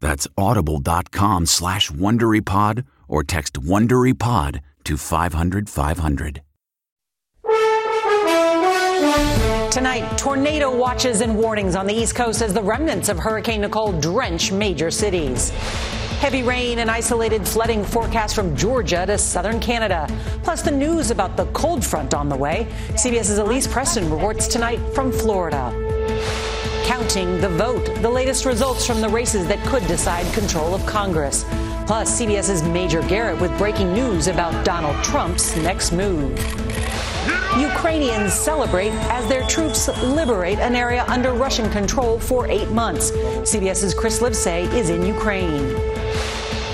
That's audible.com slash WonderyPod or text WonderyPod to 500 500. Tonight, tornado watches and warnings on the East Coast as the remnants of Hurricane Nicole drench major cities. Heavy rain and isolated flooding forecast from Georgia to southern Canada. Plus, the news about the cold front on the way. CBS's Elise Preston reports tonight from Florida counting the vote, the latest results from the races that could decide control of Congress. Plus, CBS's Major Garrett with breaking news about Donald Trump's next move. Ukrainians celebrate as their troops liberate an area under Russian control for eight months. CBS's Chris Livesay is in Ukraine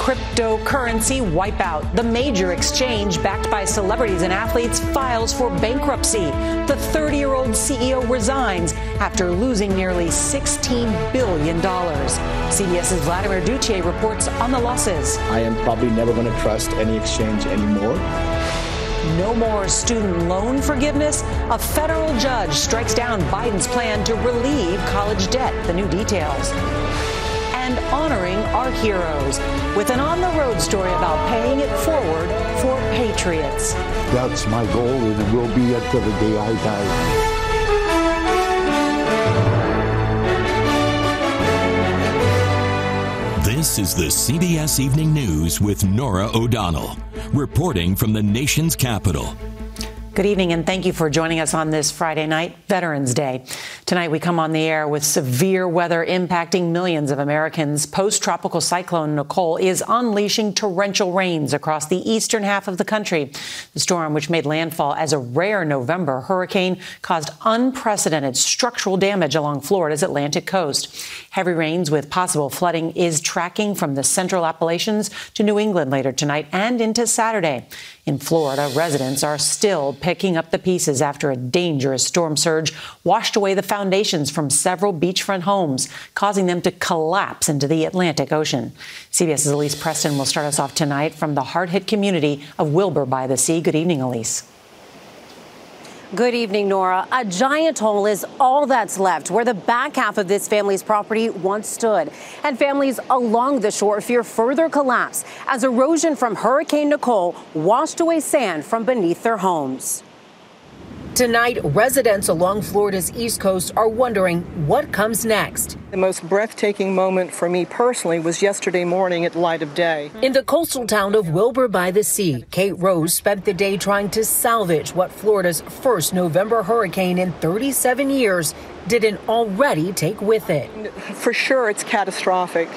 cryptocurrency wipeout. The major exchange backed by celebrities and athletes files for bankruptcy. The 30 year old CEO resigns after losing nearly $16 billion. CBS's Vladimir Duthiers reports on the losses. I am probably never going to trust any exchange anymore. No more student loan forgiveness. A federal judge strikes down Biden's plan to relieve college debt. The new details and honoring our heroes with an on the road story about paying it forward for patriots. That's my goal, and it will be until the day I die. This is the CBS Evening News with Norah O'Donnell, reporting from the nation's capital. Good evening, and thank you for joining us on this Friday night, Veterans Day. Tonight, we come on the air with severe weather impacting millions of Americans. Post tropical cyclone Nicole is unleashing torrential rains across the eastern half of the country. The storm, which made landfall as a rare November hurricane, caused unprecedented structural damage along Florida's Atlantic coast. Heavy rains with possible flooding is tracking from the central Appalachians to New England later tonight and into Saturday. In Florida, residents are still picking up the pieces after a dangerous storm surge washed away the foundations from several beachfront homes, causing them to collapse into the Atlantic Ocean. CBS's Elise Preston will start us off tonight from the hard hit community of Wilbur by the Sea. Good evening, Elise. Good evening, Norah. A giant hole is all that's left where the back half of this family's property once stood. And families along the shore fear further collapse as erosion from Hurricane Nicole washed away sand from beneath their homes. Tonight, residents along Florida's East Coast are wondering what comes next. The most breathtaking moment for me personally was yesterday morning at light of day. In the coastal town of Wilbur by the Sea, Kate Rose spent the day trying to salvage what Florida's first November hurricane in 37 years didn't already take with it. For sure, it's catastrophic.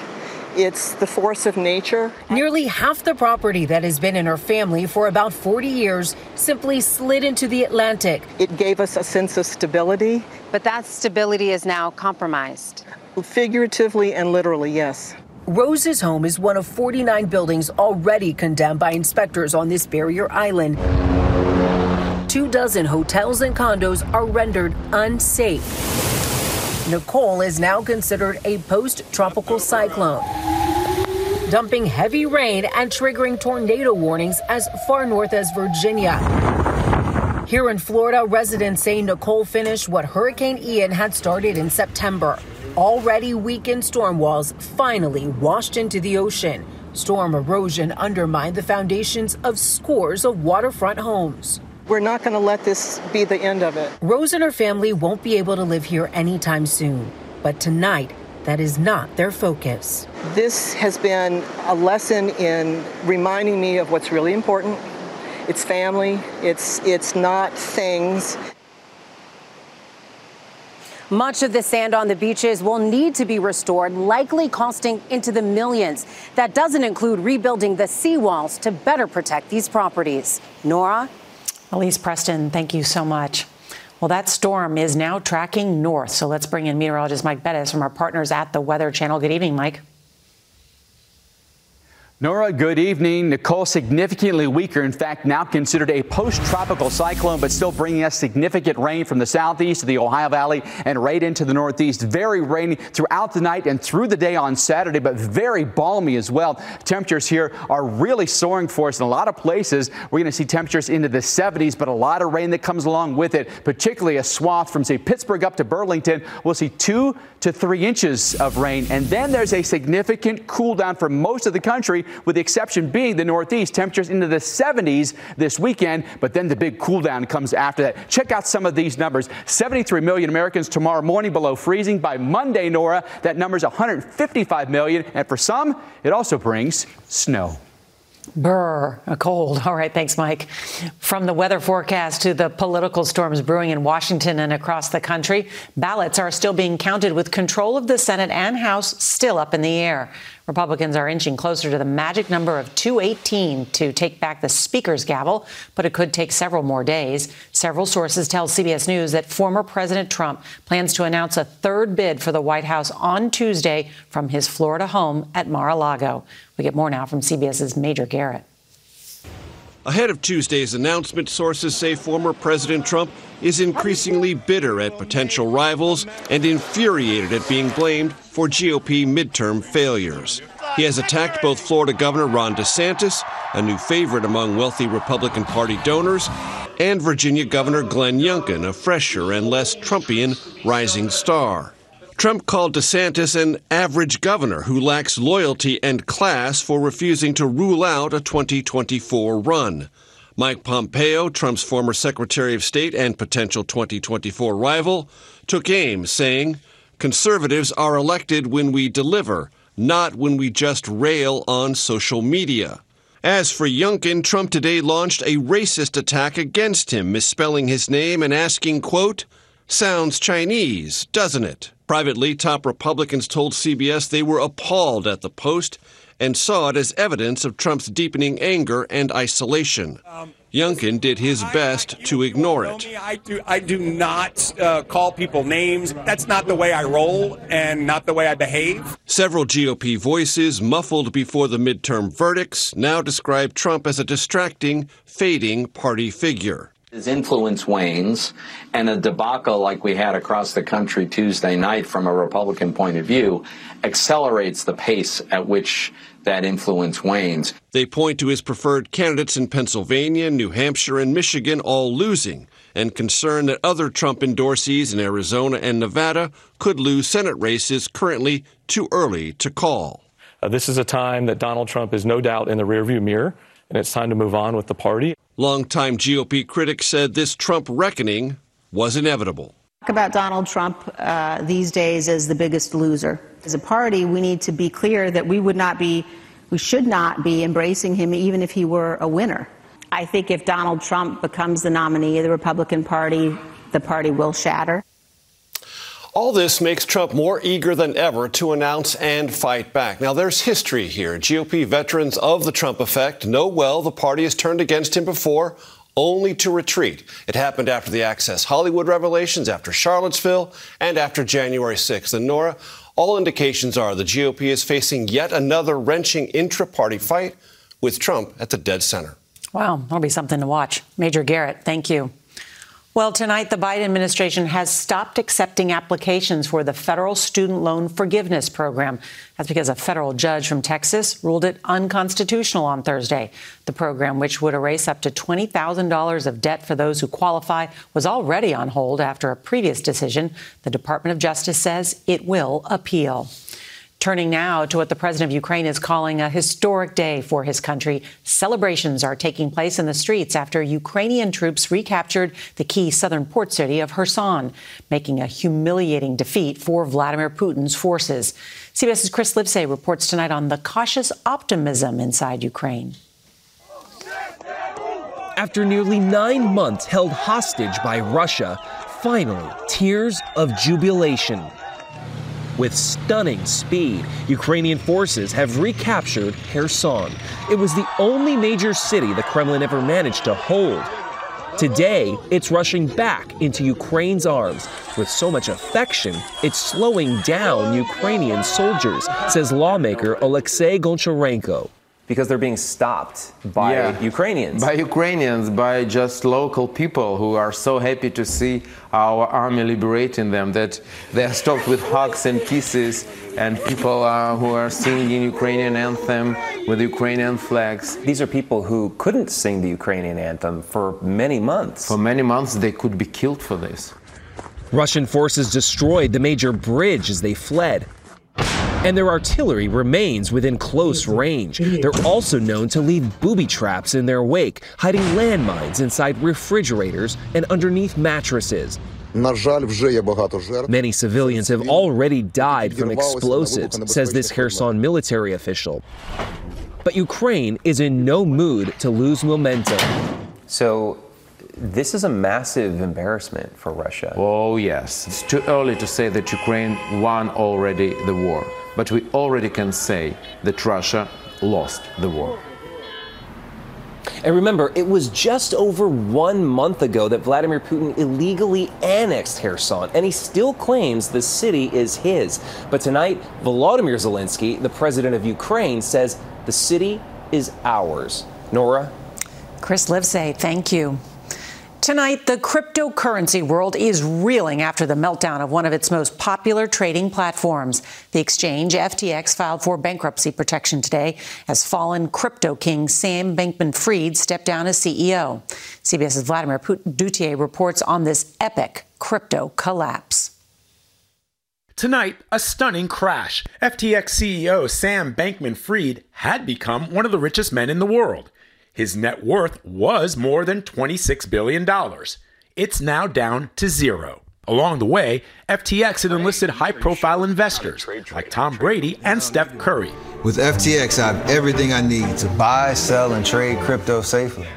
It's the force of nature. Nearly half the property that has been in her family for about 40 years simply slid into the Atlantic. It gave us a sense of stability. But that stability is now compromised. Figuratively and literally, yes. Rose's home is one of 49 buildings already condemned by inspectors on this barrier island. Two dozen hotels and condos are rendered unsafe. Nicole is now considered a post tropical cyclone, dumping heavy rain and triggering tornado warnings as far north as Virginia. Here in Florida, residents say Nicole finished what Hurricane Ian had started in September. Already weakened storm walls finally washed into the ocean. Storm erosion undermined the foundations of scores of waterfront homes. We're not going to let this be the end of it. Rose and her family won't be able to live here anytime soon. But tonight, that is not their focus. This has been a lesson in reminding me of what's really important. It's family, it's, it's not things. Much of the sand on the beaches will need to be restored, likely costing into the millions. That doesn't include rebuilding the seawalls to better protect these properties. Norah? Elise Preston, thank you so much. Well, that storm is now tracking north. So let's bring in meteorologist Mike Bettis from our partners at the Weather Channel. Good evening, Mike. Norah, good evening. Nicole significantly weaker, in fact, now considered a post-tropical cyclone, but still bringing us significant rain from the southeast to the Ohio Valley and right into the northeast. Very rainy throughout the night and through the day on Saturday, but very balmy as well. Temperatures here are really soaring for us in a lot of places. We're going to see temperatures into the 70s, but a lot of rain that comes along with it, particularly a swath from, say, Pittsburgh up to Burlington. We'll see two to three inches of rain, and then there's a significant cool down for most of the country with the exception being the Northeast. Temperatures into the 70s this weekend, but then the big cool down comes after that. Check out some of these numbers 73 million Americans tomorrow morning below freezing. By Monday, Norah, that number is 155 million, and for some, it also brings snow. Brr, a cold. All right, thanks, Mike. From the weather forecast to the political storms brewing in Washington and across the country, ballots are still being counted with control of the Senate and House still up in the air. Republicans are inching closer to the magic number of 218 to take back the Speaker's gavel, but it could take several more days. Several sources tell CBS News that former President Trump plans to announce a third bid for the White House on Tuesday from his Florida home at Mar a Lago. We get more now from CBS's Major Garrett. Ahead of Tuesday's announcement, sources say former President Trump is increasingly bitter at potential rivals and infuriated at being blamed for GOP midterm failures. He has attacked both Florida Governor Ron DeSantis, a new favorite among wealthy Republican Party donors, and Virginia Governor Glenn Youngkin, a fresher and less Trumpian rising star. Trump called DeSantis an average governor who lacks loyalty and class for refusing to rule out a 2024 run. Mike Pompeo, Trump's former Secretary of State and potential 2024 rival, took aim, saying, Conservatives are elected when we deliver, not when we just rail on social media. As for Youngkin, Trump today launched a racist attack against him, misspelling his name and asking, quote, Sounds Chinese, doesn't it? Privately, top Republicans told CBS they were appalled at the post and saw it as evidence of Trump's deepening anger and isolation. Um, Youngkin did his best I, to ignore it. I do, I do not uh, call people names. That's not the way I roll and not the way I behave. Several GOP voices, muffled before the midterm verdicts, now describe Trump as a distracting, fading party figure. His influence wanes, and a debacle like we had across the country Tuesday night from a Republican point of view accelerates the pace at which that influence wanes. They point to his preferred candidates in Pennsylvania, New Hampshire, and Michigan all losing, and concern that other Trump endorsees in Arizona and Nevada could lose Senate races currently too early to call. Uh, this is a time that Donald Trump is no doubt in the rearview mirror, and it's time to move on with the party. Longtime GOP critics said this Trump reckoning was inevitable. Talk about Donald Trump uh, these days as the biggest loser. As a party, we need to be clear that we would not be, we should not be embracing him even if he were a winner. I think if Donald Trump becomes the nominee of the Republican Party, the party will shatter. All this makes Trump more eager than ever to announce and fight back. Now, there's history here. GOP veterans of the Trump effect know well the party has turned against him before, only to retreat. It happened after the Access Hollywood revelations, after Charlottesville, and after January 6th. And Norah, All indications are the GOP is facing yet another wrenching intra party fight with Trump at the dead center. Wow, that'll be something to watch. Major Garrett, thank you. Well, tonight, the Biden administration has stopped accepting applications for the federal student loan forgiveness program. That's because a federal judge from Texas ruled it unconstitutional on Thursday. The program, which would erase up to $20,000 of debt for those who qualify, was already on hold after a previous decision. The Department of Justice says it will appeal. Turning now to what the president of Ukraine is calling a historic day for his country. Celebrations are taking place in the streets after Ukrainian troops recaptured the key southern port city of Kherson, making a humiliating defeat for Vladimir Putin's forces. CBS's Chris Livesay reports tonight on the cautious optimism inside Ukraine. After nearly nine months held hostage by Russia, finally, tears of jubilation with stunning speed, Ukrainian forces have recaptured Kherson. It was the only major city the Kremlin ever managed to hold. Today, it's rushing back into Ukraine's arms. With so much affection, it's slowing down Ukrainian soldiers, says lawmaker Alexei Goncharenko because they're being stopped by yeah. Ukrainians. By Ukrainians, by just local people who are so happy to see our army liberating them that they are stopped with hugs and kisses, and people uh, who are singing Ukrainian anthem with Ukrainian flags. These are people who couldn't sing the Ukrainian anthem for many months. For many months, they could be killed for this. Russian forces destroyed the major bridge as they fled and their artillery remains within close range. They're also known to leave booby traps in their wake, hiding landmines inside refrigerators and underneath mattresses. Many civilians have already died from explosives, says this Kherson military official. But Ukraine is in no mood to lose momentum. So, this is a massive embarrassment for Russia. Oh, yes. It's too early to say that Ukraine won already the war but we already can say that Russia lost the war. And remember, it was just over one month ago that Vladimir Putin illegally annexed Kherson, and he still claims the city is his. But tonight, Volodymyr Zelensky, the president of Ukraine, says the city is ours. Norah? Chris Livesay, thank you. Tonight, the cryptocurrency world is reeling after the meltdown of one of its most popular trading platforms. The exchange, FTX, filed for bankruptcy protection today as fallen crypto king Sam Bankman Fried stepped down as CEO. CBS's Vladimir Duthiers reports on this epic crypto collapse. Tonight, a stunning crash. FTX CEO Sam Bankman Fried had become one of the richest men in the world. His net worth was more than $26 billion. It's now down to zero. Along the way, FTX had enlisted high profile investors like Tom Brady and Steph Curry. With FTX, I have everything I need to buy, sell, and trade crypto safely.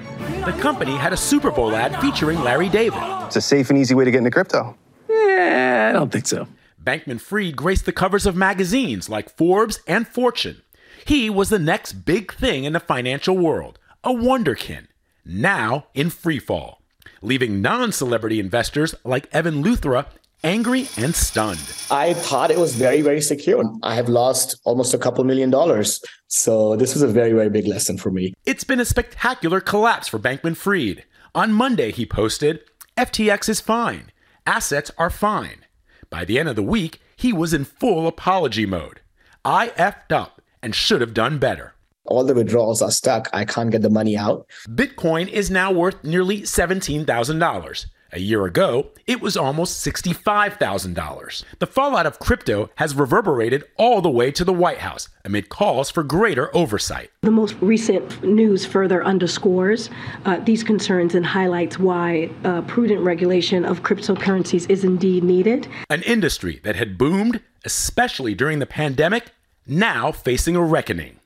The company had a Super Bowl ad featuring Larry David. It's a safe and easy way to get into crypto. Yeah, I don't think so. Bankman Fried graced the covers of magazines like Forbes and Fortune. He was the next big thing in the financial world a wonderkin, now in freefall, leaving non celebrity investors like Evan Luthra angry and stunned. I thought it was very, very secure. I have lost almost a couple million dollars. So this was a very, very big lesson for me. It's been a spectacular collapse for Bankman Fried. On Monday, he posted, FTX is fine. Assets are fine. By the end of the week, he was in full apology mode. I effed up and should have done better all the withdrawals are stuck. I can't get the money out. Bitcoin is now worth nearly $17,000. A year ago, it was almost $65,000. The fallout of crypto has reverberated all the way to the White House amid calls for greater oversight. The most recent news further underscores uh, these concerns and highlights why uh, prudent regulation of cryptocurrencies is indeed needed. An industry that had boomed, especially during the pandemic, now facing a reckoning.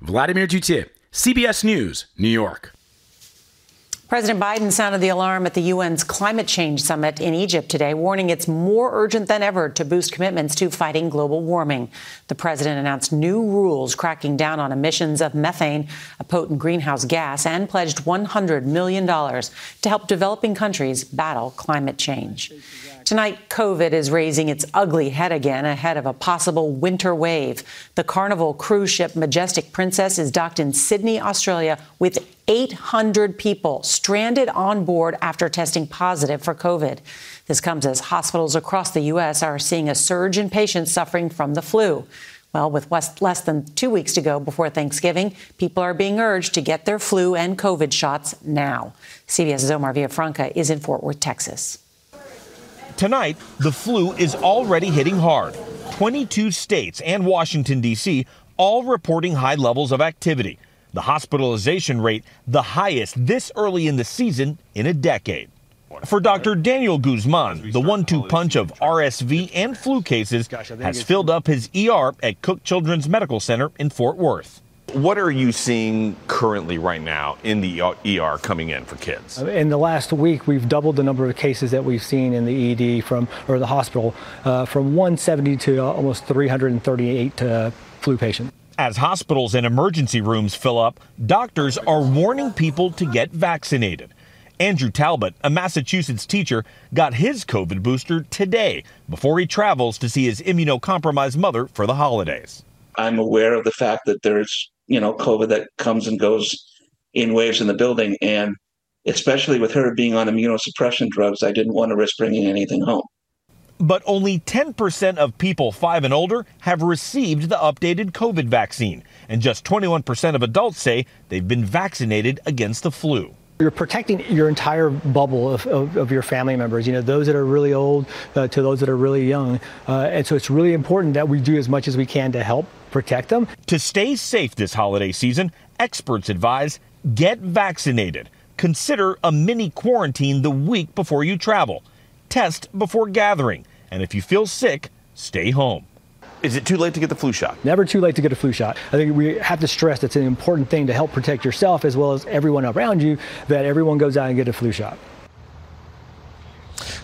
Vladimir Duthiers, CBS News, New York. President Biden sounded the alarm at the UN's climate change summit in Egypt today, warning it's more urgent than ever to boost commitments to fighting global warming. The president announced new rules cracking down on emissions of methane, a potent greenhouse gas, and pledged $100 million to help developing countries battle climate change. Tonight, COVID is raising its ugly head again ahead of a possible winter wave. The Carnival cruise ship Majestic Princess is docked in Sydney, Australia, with 800 people stranded on board after testing positive for COVID. This comes as hospitals across the U.S. are seeing a surge in patients suffering from the flu. Well, with less than two weeks to go before Thanksgiving, people are being urged to get their flu and COVID shots now. CBS's Omar Villafranca is in Fort Worth, Texas. Tonight, the flu is already hitting hard. 22 states and Washington, D.C., all reporting high levels of activity. The hospitalization rate, the highest this early in the season in a decade. For Dr. Daniel Guzman, the one two punch of RSV and flu cases has filled up his ER at Cook Children's Medical Center in Fort Worth. What are you seeing currently right now in the ER coming in for kids? In the last week, we've doubled the number of cases that we've seen in the ED from or the hospital uh, from 170 to almost 338 uh, flu patients. As hospitals and emergency rooms fill up, doctors are warning people to get vaccinated. Andrew Talbot, a Massachusetts teacher, got his COVID booster today before he travels to see his immunocompromised mother for the holidays. I'm aware of the fact that there's you know, COVID that comes and goes in waves in the building. And especially with her being on immunosuppression drugs, I didn't want to risk bringing anything home. But only 10% of people five and older have received the updated COVID vaccine, and just 21% of adults say they've been vaccinated against the flu. You're protecting your entire bubble of, of, of, your family members, you know, those that are really old uh, to those that are really young. Uh, and so it's really important that we do as much as we can to help protect them. To stay safe this holiday season, experts advise get vaccinated. Consider a mini quarantine the week before you travel. Test before gathering. And if you feel sick, stay home. Is it too late to get the flu shot? Never too late to get a flu shot. I think we have to stress that's an important thing to help protect yourself as well as everyone around you, that everyone goes out and get a flu shot.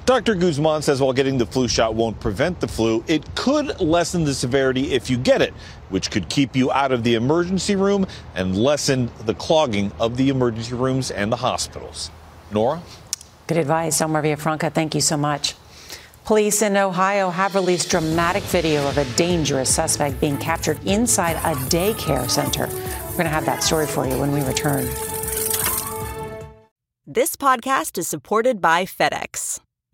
Dr. Guzman says while getting the flu shot won't prevent the flu, it could lessen the severity if you get it, which could keep you out of the emergency room and lessen the clogging of the emergency rooms and the hospitals. Norah? Good advice, Omar Villafranca. Thank you so much. Police in Ohio have released dramatic video of a dangerous suspect being captured inside a daycare center. We're going to have that story for you when we return. This podcast is supported by FedEx.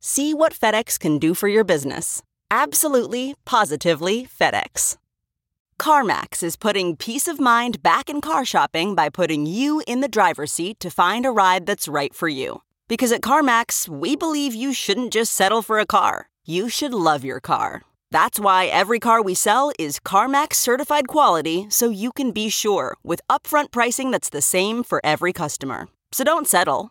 See what FedEx can do for your business. Absolutely, positively FedEx. CarMax is putting peace of mind back in car shopping by putting you in the driver's seat to find a ride that's right for you. Because at CarMax, we believe you shouldn't just settle for a car, you should love your car. That's why every car we sell is CarMax certified quality so you can be sure with upfront pricing that's the same for every customer. So don't settle.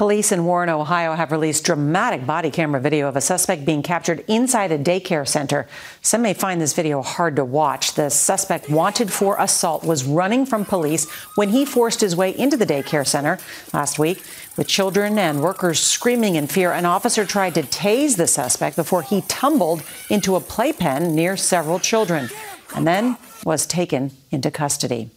Police in Warren, Ohio have released dramatic body camera video of a suspect being captured inside a daycare center. Some may find this video hard to watch. The suspect wanted for assault was running from police when he forced his way into the daycare center last week. With children and workers screaming in fear, an officer tried to tase the suspect before he tumbled into a playpen near several children and then was taken into custody.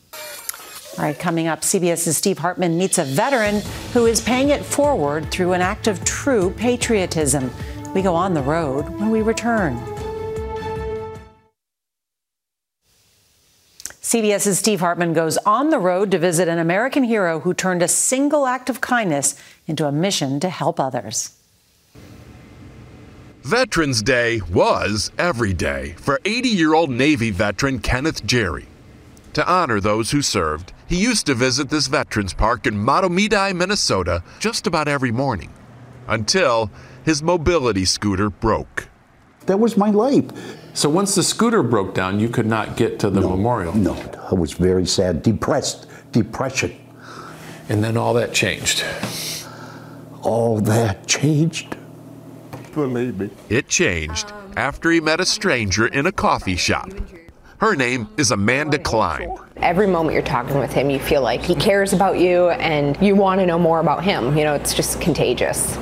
All right, coming up, CBS's Steve Hartman meets a veteran who is paying it forward through an act of true patriotism. We go on the road when we return. CBS's Steve Hartman goes on the road to visit an American hero who turned a single act of kindness into a mission to help others. Veterans Day was every day for 80 year old Navy veteran Kenneth Jerry. To honor those who served, he used to visit this veterans park in Mahtomedi, Minnesota, just about every morning, until his mobility scooter broke. That was my life. So once the scooter broke down, you could not get to the no, memorial? No, I was very sad, depressed, depression. And then all that changed. All that changed. Believe me. It changed after he met a stranger in a coffee shop. Her name is Amanda Klein. Every moment you're talking with him, you feel like he cares about you and you want to know more about him. You know, it's just contagious.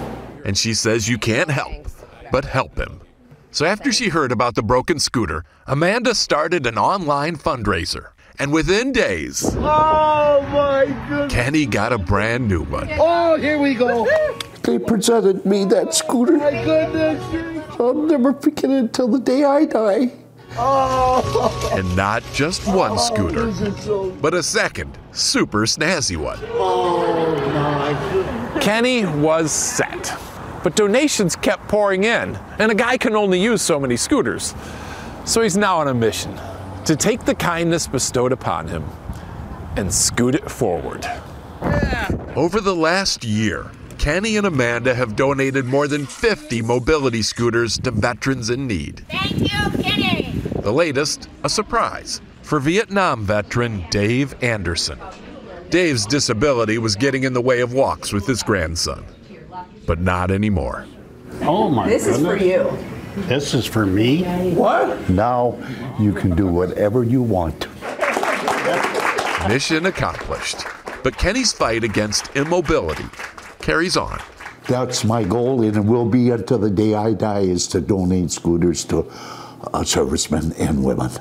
And she says you can't help but help him. So after she heard about the broken scooter, Amanda started an online fundraiser. And within days, oh my goodness, Kenny got a brand new one. Oh, here we go. They presented me that scooter. My goodness. I'll never forget it until the day I die. Oh. And not just one scooter, so... but a second, super snazzy one. Oh my. Kenny was set. But donations kept pouring in, and a guy can only use so many scooters. So he's now on a mission to take the kindness bestowed upon him and scoot it forward. Over the last year, Kenny and Amanda have donated more than 50 mobility scooters to veterans in need. Thank you, Kenny. The latest, a surprise for Vietnam veteran Dave Anderson. Dave's disability was getting in the way of walks with his grandson, but not anymore. Oh my This goodness. is for you. This is for me? What? Now you can do whatever you want. Mission accomplished. But Kenny's fight against immobility carries on. That's my goal, and it will be until the day I die, is to donate scooters to uh, servicemen and women.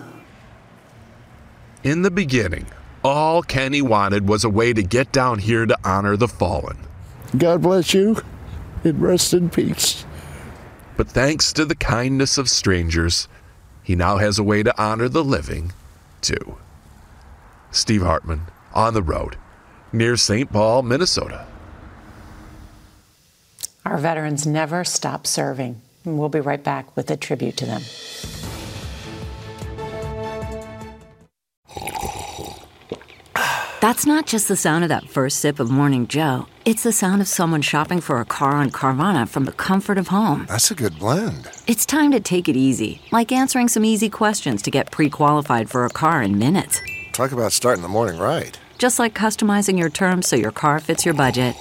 In the beginning, all Kenny wanted was a way to get down here to honor the fallen. God bless you, and rest in peace. But thanks to the kindness of strangers, he now has a way to honor the living, too. Steve Hartman, on the road, near St. Paul, Minnesota. Our veterans never stop serving. And we'll be right back with a tribute to them. That's not just the sound of that first sip of Morning Joe. It's the sound of someone shopping for a car on Carvana from the comfort of home. That's a good blend. It's time to take it easy, like answering some easy questions to get pre qualified for a car in minutes. Talk about starting the morning right. Just like customizing your terms so your car fits your budget.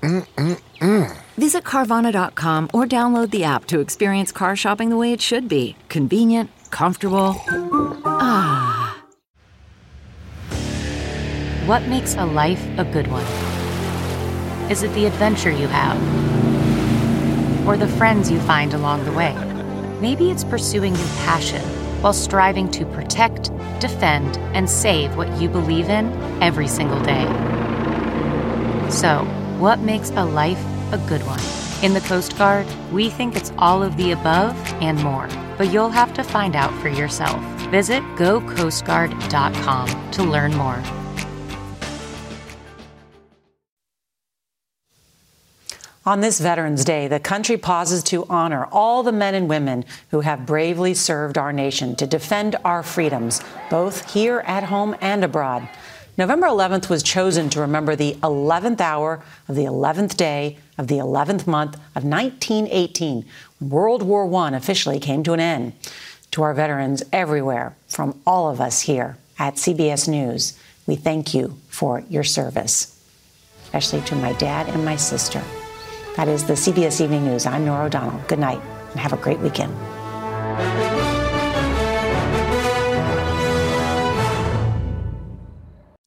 Mm-mm-mm. Visit Carvana.com or download the app to experience car shopping the way it should be convenient, comfortable. Ah. What makes a life a good one? Is it the adventure you have? Or the friends you find along the way? Maybe it's pursuing your passion while striving to protect, defend, and save what you believe in every single day. So, what makes a life a good one? In the Coast Guard, we think it's all of the above and more, but you'll have to find out for yourself. Visit gocoastguard.com to learn more. On this Veterans Day, the country pauses to honor all the men and women who have bravely served our nation to defend our freedoms, both here at home and abroad. November 11th was chosen to remember the 11th hour of the 11th day of the 11th month of 1918, when World War I officially came to an end. To our veterans everywhere, from all of us here at CBS News, we thank you for your service, especially to my dad and my sister. That is the CBS Evening News. I'm Norah O'Donnell. Good night and have a great weekend.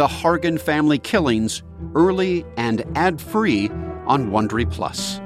The Hargan Family Killings early and ad-free on Wondery Plus.